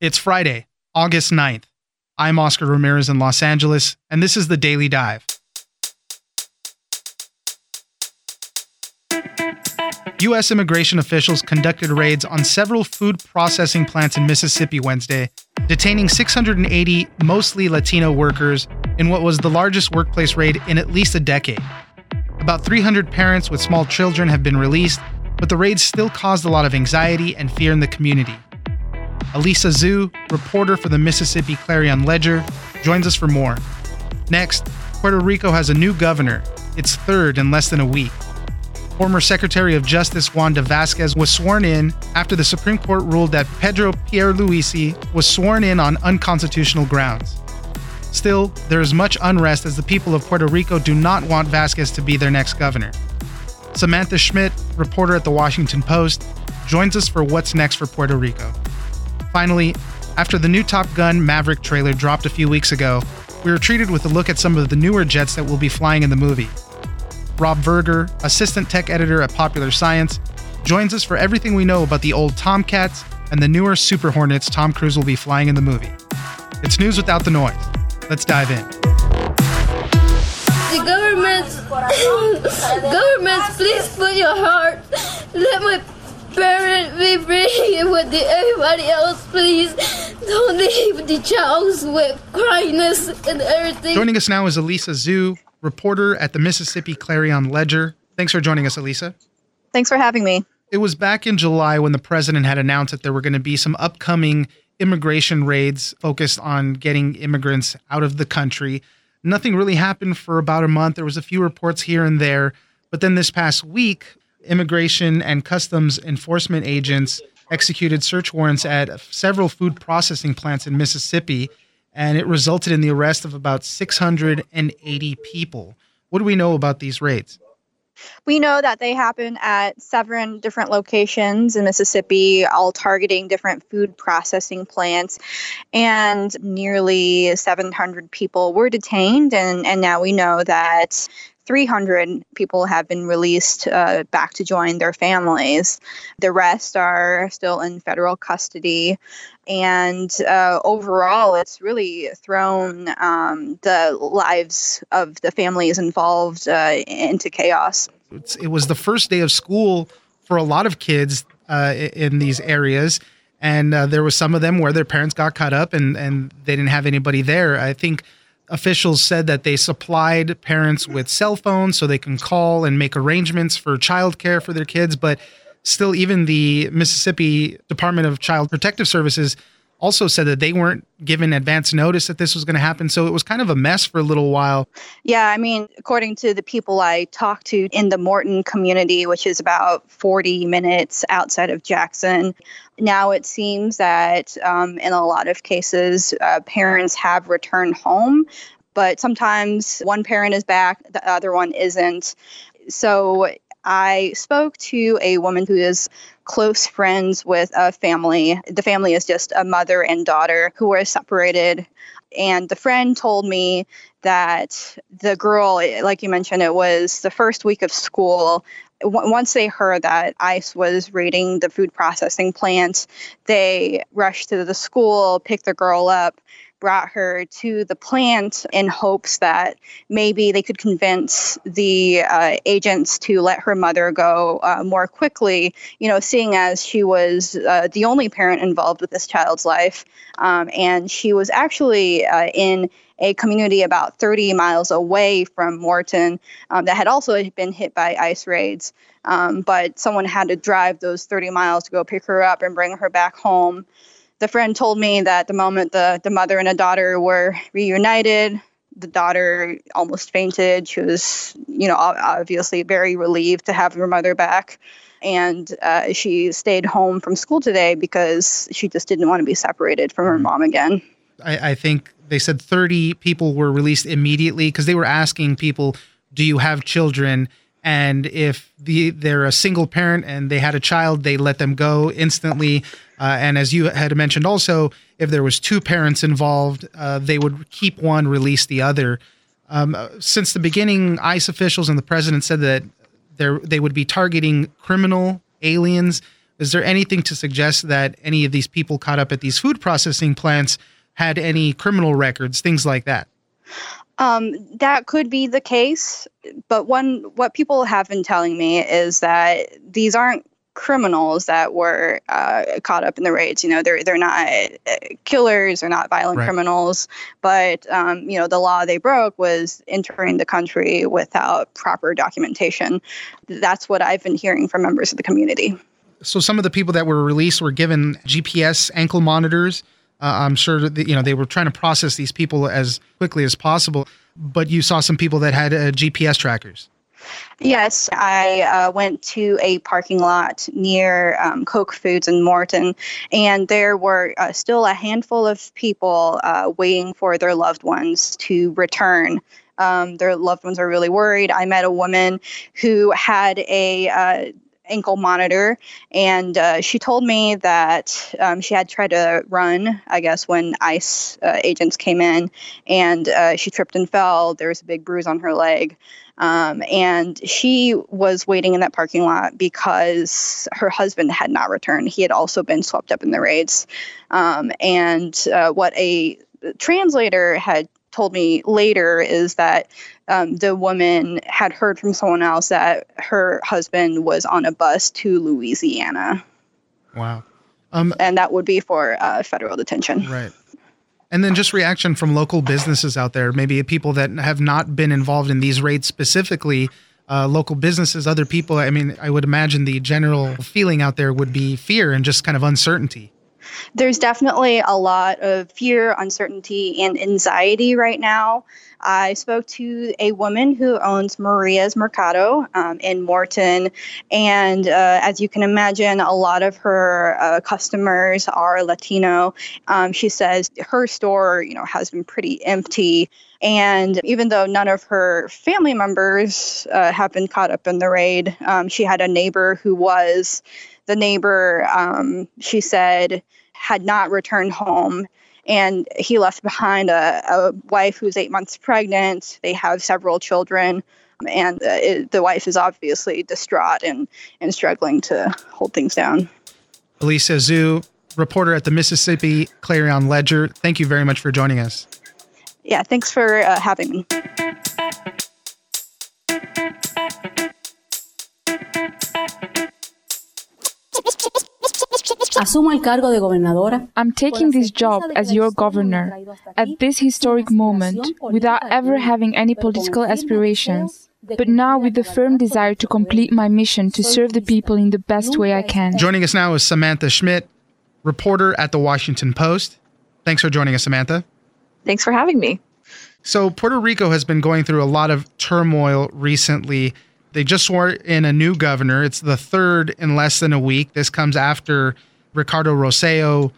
It's Friday, August 9th. I'm Oscar Ramirez in Los Angeles, and this is the Daily Dive. U.S. immigration officials conducted raids on several food processing plants in Mississippi Wednesday, detaining 680 mostly Latino workers in what was the largest workplace raid in at least a decade. About 300 parents with small children have been released, but the raids still caused a lot of anxiety and fear in the community. Alissa Zhu, reporter for the Mississippi Clarion Ledger, joins us for more. Next, Puerto Rico has a new governor, its third in less than a week. Former Secretary of Justice Wanda Vazquez was sworn in after the Supreme Court ruled that Pedro Pierluisi was sworn in on unconstitutional grounds. Still, there is much unrest as the people of Puerto Rico do not want Vazquez to be their next governor. Samantha Schmidt, reporter at the Washington Post, joins us for what's next for Puerto Rico. Finally, after the new Top Gun Maverick trailer dropped a few weeks ago, we were treated with a look at some of the newer jets that will be flying in the movie. Rob Verger, assistant tech editor at Popular Science, joins us for everything we know about the old Tomcats and the newer Super Hornets Tom Cruise will be flying in the movie. It's news without the noise. Let's dive in. The government, government, please put your heart. Let my parents be free with the, everybody else, please. Don't leave the child with cryiness and everything. Joining us now is Alissa Zhu, reporter at the Mississippi Clarion Ledger. Thanks for joining us, Alissa. Thanks for having me. It was back in July when the president had announced that there were going to be some upcoming immigration raids focused on getting immigrants out of the country. Nothing really happened for about a month. There was a few reports here and there, but then this past week, immigration and customs enforcement agents executed search warrants at several food processing plants in Mississippi, and it resulted in the arrest of about 680 people. What do we know about these raids? We know that they happen at seven different locations in Mississippi, all targeting different food processing plants. And nearly 700 people were detained. And, and now we know that 300 people have been released uh, back to join their families. The rest are still in federal custody. And uh, overall, it's really thrown um, the lives of the families involved uh, into chaos. It was the first day of school for a lot of kids uh, in these areas. And uh, there was some of them where their parents got caught up and, and they didn't have anybody there. I think officials said that they supplied parents with cell phones so they can call and make arrangements for childcare for their kids. But still, even the Mississippi Department of Child Protective Services also said that they weren't given advance notice that this was going to happen. So it was kind of a mess for a little while. Yeah, I mean, according to the people I talked to in the Morton community, which is about 40 minutes outside of Jackson, now it seems that um, in a lot of cases, uh, parents have returned home. But sometimes one parent is back, the other one isn't. So I spoke to a woman who is close friends with a family. The family is just a mother and daughter who were separated. And the friend told me that the girl, like you mentioned, it was the first week of school. Once they heard that ICE was raiding the food processing plant, they rushed to the school, picked the girl up, brought her to the plant in hopes that maybe they could convince the uh, agents to let her mother go uh, more quickly, you know, seeing as she was uh, the only parent involved with this child's life. Um, and she was actually uh, in a community about 30 miles away from Morton um, that had also been hit by ice raids. Um, but someone had to drive those 30 miles to go pick her up and bring her back home the friend told me that the moment the, the mother and the daughter were reunited, the daughter almost fainted. She was, you know, obviously very relieved to have her mother back. And uh, she stayed home from school today because she just didn't want to be separated from her mm-hmm. mom again. I, I think they said 30 people were released immediately because they were asking people, Do you have children? And if the, they're a single parent and they had a child, they let them go instantly. Uh, and as you had mentioned, also if there was two parents involved, uh, they would keep one, release the other. Um, since the beginning, ICE officials and the president said that they would be targeting criminal aliens, Is there anything to suggest that any of these people caught up at these food processing plants had any criminal records, things like that? Um, that could be the case, but one what people have been telling me is that these aren't criminals that were uh, caught up in the raids. You know, they're they're not uh, killers, they're not violent right. criminals, but um, you know, the law they broke was entering the country without proper documentation. That's what I've been hearing from members of the community. So some of the people that were released were given GPS ankle monitors. Uh, I'm sure that you know they were trying to process these people as quickly as possible. But you saw some people that had uh, GPS trackers. Yes, I uh, went to a parking lot near um, Koch Foods in Morton, and there were uh, still a handful of people uh, waiting for their loved ones to return. Um, their loved ones are really worried. I met a woman who had a uh, ankle monitor, and uh, she told me that um, she had tried to run, I guess, when ICE uh, agents came in, and uh, she tripped and fell. There was a big bruise on her leg. Um, and she was waiting in that parking lot because her husband had not returned. He had also been swept up in the raids. Um, and uh, what a translator had told me later is that um, the woman had heard from someone else that her husband was on a bus to Louisiana. Wow. Um, and that would be for uh, federal detention. Right. And then just reaction from local businesses out there, maybe people that have not been involved in these raids specifically, uh, local businesses, other people. I mean, I would imagine the general feeling out there would be fear and just kind of uncertainty there's definitely a lot of fear, uncertainty, and anxiety right now. I spoke to a woman who owns Maria's Mercado um, in Morton, and uh, as you can imagine, a lot of her uh, customers are Latino. Um, she says her store, you know, has been pretty empty, and even though none of her family members uh, have been caught up in the raid, um, she had a neighbor who was. The neighbor, um, she said, had not returned home and he left behind a, a wife who's eight months pregnant. They have several children, and uh, it, the wife is obviously distraught and, and struggling to hold things down. Alicia Zhu, reporter at the Mississippi Clarion Ledger, thank you very much for joining us. Yeah, thanks for uh, having me. Asumo el cargo de gobernadora. I'm taking this job as your governor at this historic moment without ever having any political aspirations, but now with the firm desire to complete my mission to serve the people in the best way I can. Joining us now is Samantha Schmidt, reporter at the Washington Post. Thanks for joining us, Samantha. Thanks for having me. So, Puerto Rico has been going through a lot of turmoil recently. They just swore in a new governor. It's the third in less than a week. This comes after Ricardo Rosselló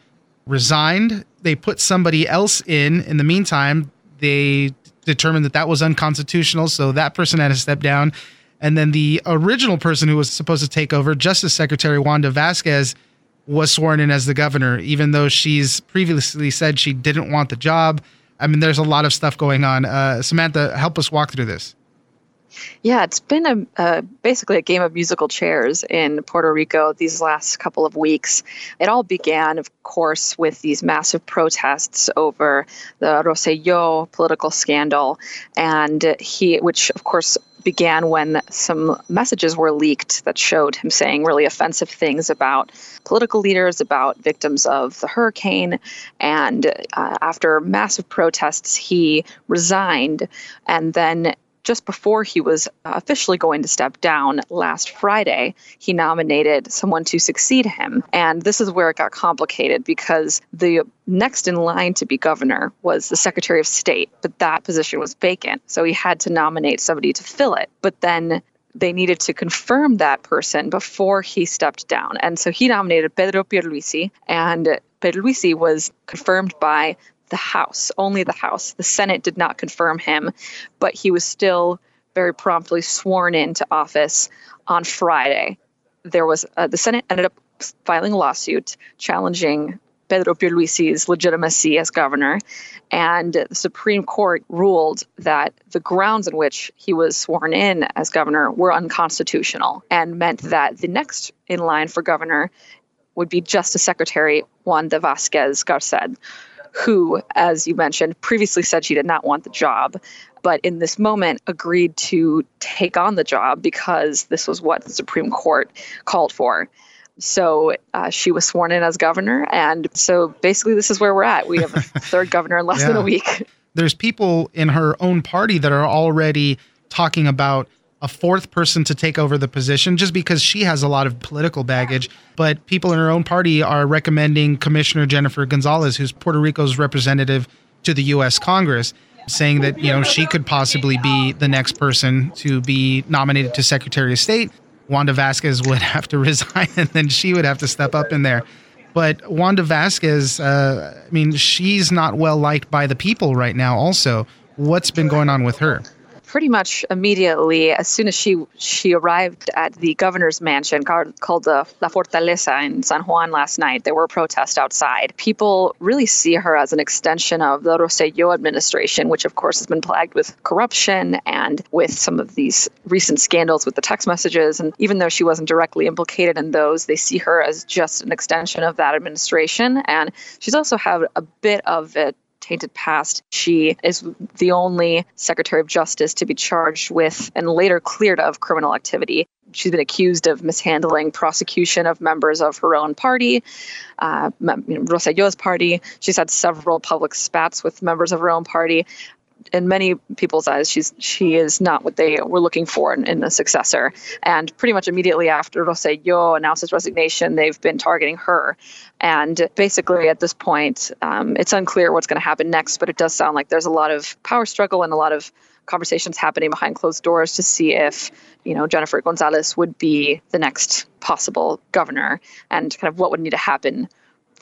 resigned. They put somebody else in. In the meantime, they determined that that was unconstitutional, so that person had to step down. And then the original person who was supposed to take over, Justice Secretary Wanda Vazquez, was sworn in as the governor, even though she's previously said she didn't want the job. I mean, there's a lot of stuff going on. Uh, Samantha, help us walk through this. Yeah, it's been a basically a game of musical chairs in Puerto Rico these last couple of weeks. It all began, of course, with these massive protests over the Rosselló political scandal, and he, which of course began when some messages were leaked that showed him saying really offensive things about political leaders, about victims of the hurricane. And uh, after massive protests, he resigned. And then just before he was uh, officially going to step down last Friday, he nominated someone to succeed him. And this is where it got complicated because the next in line to be governor was the Secretary of State, but that position was vacant. So he had to nominate somebody to fill it. But then they needed to confirm that person before he stepped down. And so he nominated Pedro Pierluisi, and Pierluisi was confirmed by the House, only the House. The Senate did not confirm him, but he was still very promptly sworn into office on Friday. There was uh, the Senate ended up filing a lawsuit challenging Pedro Pierluisi's legitimacy as governor. And the Supreme Court ruled that the grounds in which he was sworn in as governor were unconstitutional and meant that the next in line for governor would be Justice Secretary Wanda Vazquez Garced, who, as you mentioned, previously said she did not want the job, but in this moment agreed to take on the job because this was what the Supreme Court called for. So uh, she was sworn in as governor. And so basically, this is where we're at. We have a third governor in less yeah. than a week. There's people in her own party that are already talking about a fourth person to take over the position just because she has a lot of political baggage. But people in her own party are recommending Commissioner Jennifer Gonzalez, who's Puerto Rico's representative to the U.S. Congress, saying that, you know, she could possibly be the next person to be nominated to Secretary of State. Wanda Vazquez would have to resign and then she would have to step up in there. But Wanda Vazquez, uh, I mean, she's not well liked by the people right now, also. What's been going on with her? Pretty much immediately, as soon as she she arrived at the governor's mansion called, the La Fortaleza in San Juan last night, there were protests outside. People really see her as an extension of the Rosselló administration, which of course has been plagued with corruption and with some of these recent scandals with the text messages. And even though she wasn't directly implicated in those, they see her as just an extension of that administration. And she's also had a bit of it tainted past. She is the only Secretary of Justice to be charged with and later cleared of criminal activity. She's been accused of mishandling prosecution of members of her own party, uh, party. She's had several public spats with members of her own party in many people's eyes, she's she is not what they were looking for in, in a successor. And pretty much immediately after Rosselló announced his resignation, they've been targeting her. And basically, at this point, um, it's unclear what's going to happen next. But it does sound like there's a lot of power struggle and a lot of conversations happening behind closed doors to see if you know Jennifer Gonzalez would be the next possible governor and kind of what would need to happen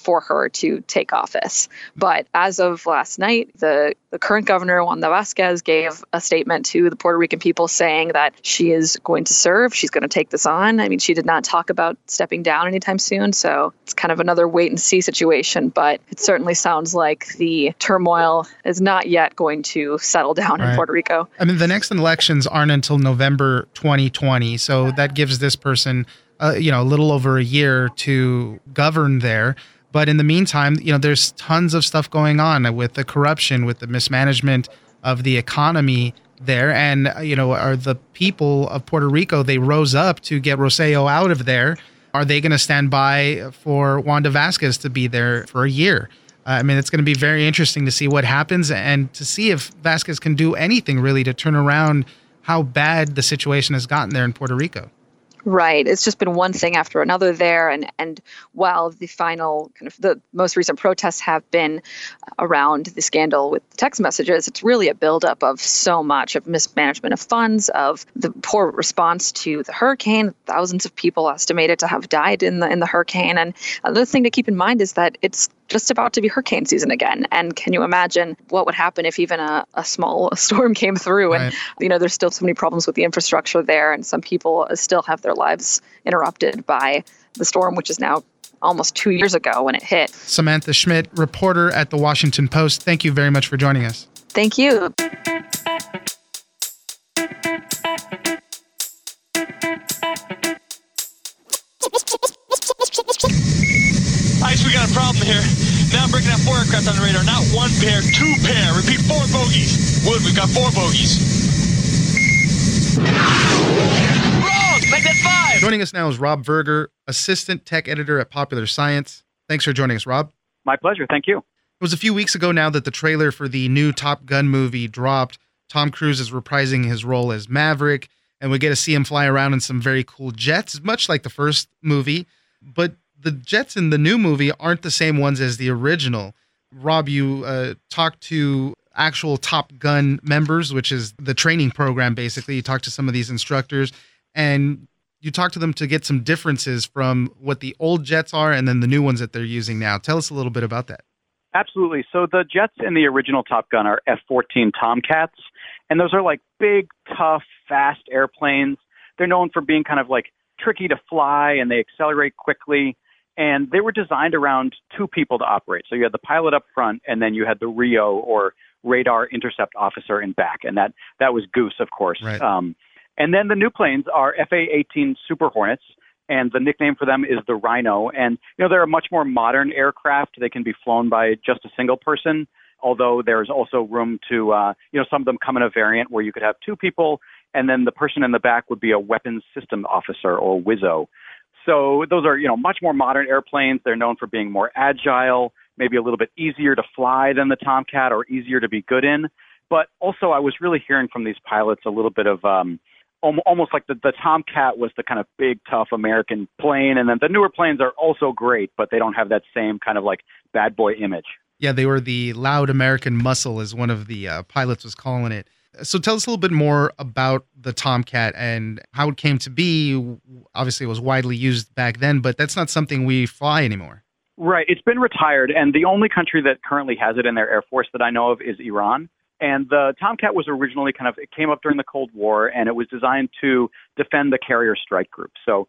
for her to take office. But as of last night, the, the current governor, Wanda Vazquez, gave a statement to the Puerto Rican people saying that she is going to serve. She's going to take this on. I mean, she did not talk about stepping down anytime soon. So it's kind of another wait and see situation. But it certainly sounds like the turmoil is not yet going to settle down right. in Puerto Rico. I mean, the next elections aren't until November 2020. So that gives this person. Uh, you know, a little over a year to govern there. But in the meantime, you know, there's tons of stuff going on with the corruption, with the mismanagement of the economy there. And, you know, are the people of Puerto Rico, they rose up to get Rosselló out of there. Are they going to stand by for Wanda Vazquez to be there for a year? Uh, I mean, it's going to be very interesting to see what happens and to see if Vazquez can do anything really to turn around how bad the situation has gotten there in Puerto Rico. Right. It's just been one thing after another there. And, and while the final, kind of the most recent protests have been around the scandal with the text messages, it's really a buildup of so much of mismanagement of funds, of the poor response to the hurricane. Thousands of people estimated to have died in the in the hurricane. And another thing to keep in mind is that it's just about to be hurricane season again. And can you imagine what would happen if even a, a small storm came through? And, right. you know, there's still so many problems with the infrastructure there. And some people still have their lives interrupted by the storm, which is now almost two years ago when it hit. Samantha Schmidt, reporter at the Washington Post, thank you very much for joining us. Thank you. A problem here. Now I'm breaking out four aircraft on the radar. Not one pair, two pair. Repeat, four bogeys. Wood, we've got four bogeys. Wrong! Make that five! Joining us now is Rob Verger, Assistant Tech Editor at Popular Science. Thanks for joining us, Rob. My pleasure. Thank you. It was a few weeks ago now that the trailer for the new Top Gun movie dropped. Tom Cruise is reprising his role as Maverick, and we get to see him fly around in some very cool jets, much like the first movie. But the jets in the new movie aren't the same ones as the original. Rob, you uh, talked to actual Top Gun members, which is the training program, basically. You talked to some of these instructors and you talked to them to get some differences from what the old jets are and then the new ones that they're using now. Tell us a little bit about that. Absolutely. So the jets in the original Top Gun are F 14 Tomcats, and those are like big, tough, fast airplanes. They're known for being kind of like tricky to fly and they accelerate quickly and they were designed around two people to operate. So you had the pilot up front, and then you had the RIO or radar intercept officer in back, and that that was Goose, of course. Right. Um, and then the new planes are FA-18 Super Hornets, and the nickname for them is the Rhino. And you know they're a much more modern aircraft. They can be flown by just a single person. Although there's also room to, uh, you know, some of them come in a variant where you could have two people, and then the person in the back would be a weapons system officer or WISO. So those are, you know, much more modern airplanes. They're known for being more agile, maybe a little bit easier to fly than the Tomcat or easier to be good in. But also, I was really hearing from these pilots a little bit of um, almost like the, the Tomcat was the kind of big, tough American plane, and then the newer planes are also great, but they don't have that same kind of like bad boy image. Yeah, they were the loud American muscle, as one of the uh, pilots was calling it. So tell us a little bit more about the Tomcat and how it came to be. Obviously, it was widely used back then, but that's not something we fly anymore. Right. It's been retired, and the only country that currently has it in their air force that I know of is Iran. And the Tomcat was originally kind of, it came up during the Cold War, and it was designed to defend the carrier strike group. So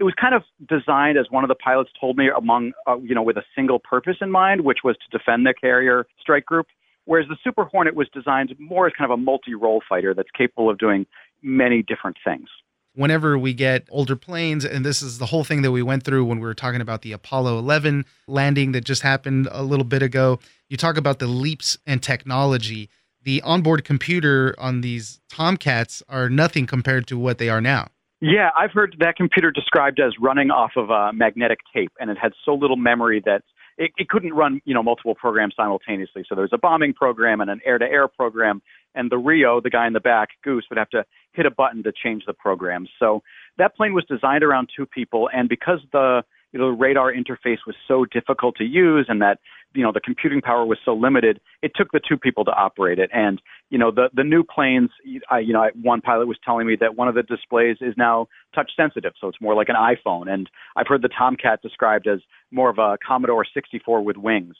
it was kind of designed, as one of the pilots told me, among, uh, you know, with a single purpose in mind, which was to defend the carrier strike group. Whereas the Super Hornet was designed more as kind of a multi role fighter that's capable of doing many different things. Whenever we get older planes, and this is the whole thing that we went through when we were talking about the Apollo 11 landing that just happened a little bit ago, you talk about the leaps in technology. The onboard computer on these Tomcats are nothing compared to what they are now. Yeah, I've heard that computer described as running off of a magnetic tape, and it had so little memory that it, it couldn't run, you know, multiple programs simultaneously. So there was a bombing program and an air-to-air program, and the RIO, the guy in the back, Goose, would have to hit a button to change the program. So that plane was designed around two people, and because the you know, the radar interface was so difficult to use and that you know the computing power was so limited it took the two people to operate it. And you know the the new planes I, you know one pilot was telling me that one of the displays is now touch sensitive so it's more like an iphone. And i've heard the tomcat described as more of a commodore 64 with wings.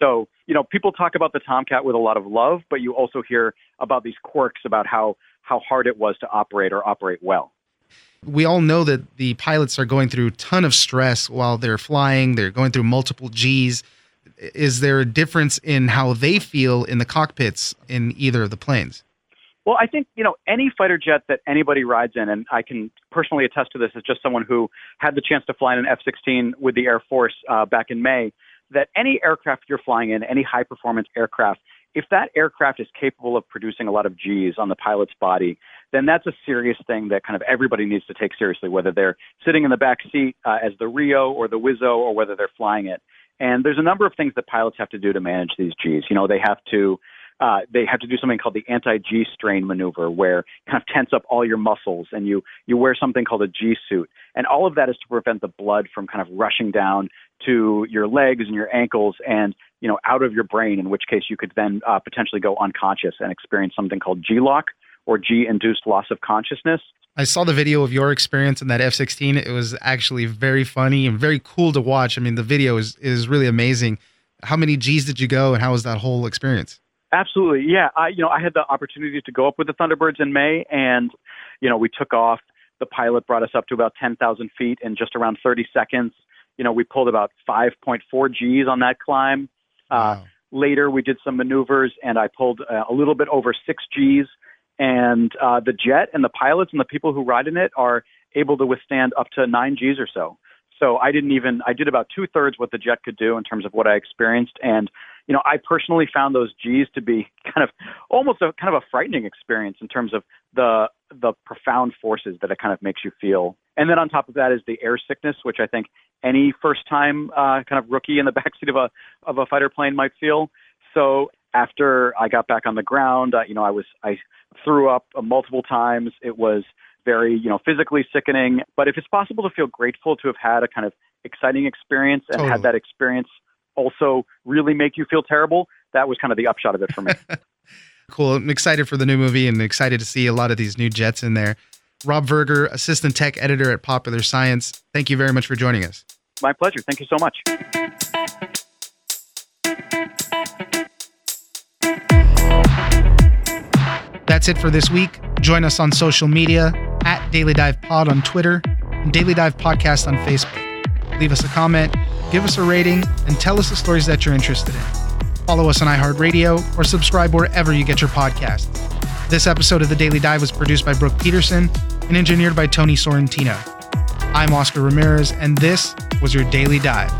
So you know people talk about the tomcat with a lot of love but you also hear about these quirks about how how hard it was to operate or operate well we all know that the pilots are going through a ton of stress while they're flying they're going through multiple g's is there a difference in how they feel in the cockpits in either of the planes? Well, I think, you know, any fighter jet that anybody rides in, and I can personally attest to this as just someone who had the chance to fly in an F 16 with the Air Force uh, back in May, that any aircraft you're flying in, any high performance aircraft, if that aircraft is capable of producing a lot of G's on the pilot's body, then that's a serious thing that kind of everybody needs to take seriously, whether they're sitting in the back seat uh, as the RIO or the WISO or whether they're flying it. And there's a number of things that pilots have to do to manage these G's. You know, they have to uh, they have to do something called the anti-G strain maneuver, where kind of tense up all your muscles, and you you wear something called a G suit, and all of that is to prevent the blood from kind of rushing down to your legs and your ankles, and you know out of your brain. In which case, you could then uh, potentially go unconscious and experience something called G-LOC or G induced loss of consciousness. I saw the video of your experience in that F 16. It was actually very funny and very cool to watch. I mean, the video is, is really amazing. How many G's did you go and how was that whole experience? Absolutely. Yeah. I, you know, I had the opportunity to go up with the Thunderbirds in May and, you know, we took off. The pilot brought us up to about 10,000 feet in just around 30 seconds. You know, we pulled about 5.4 G's on that climb. Uh, wow. Later, we did some maneuvers and I pulled uh, a little bit over six G's and uh, the jet and the pilots and the people who ride in it are able to withstand up to nine Gs or so. So I didn't even I did about two thirds what the jet could do in terms of what I experienced, and you know I personally found those Gs to be kind of almost a kind of a frightening experience in terms of the the profound forces that it kind of makes you feel. And then on top of that is the air sickness, which I think any first time uh, kind of rookie in the backseat of a of a fighter plane might feel. So after I got back on the ground, uh, you know I was I threw up uh, multiple times. It was very, you know, physically sickening. But if it's possible to feel grateful to have had a kind of exciting experience and totally. had that experience also really make you feel terrible, that was kind of the upshot of it for me. cool. I'm excited for the new movie and excited to see a lot of these new jets in there. Rob Verger, assistant tech editor at Popular Science. Thank you very much for joining us. My pleasure. Thank you so much. That's it for this week. Join us on social media at Daily Dive Pod on Twitter and Daily Dive Podcast on Facebook. leave us a comment, give us a rating, and tell us the stories that you're interested in. Follow us on iHeartRadio or subscribe wherever you get your podcasts. This episode of The Daily Dive was produced by Brooke Peterson and engineered by Tony Sorrentino. I'm Oscar Ramirez, and this was your Daily Dive.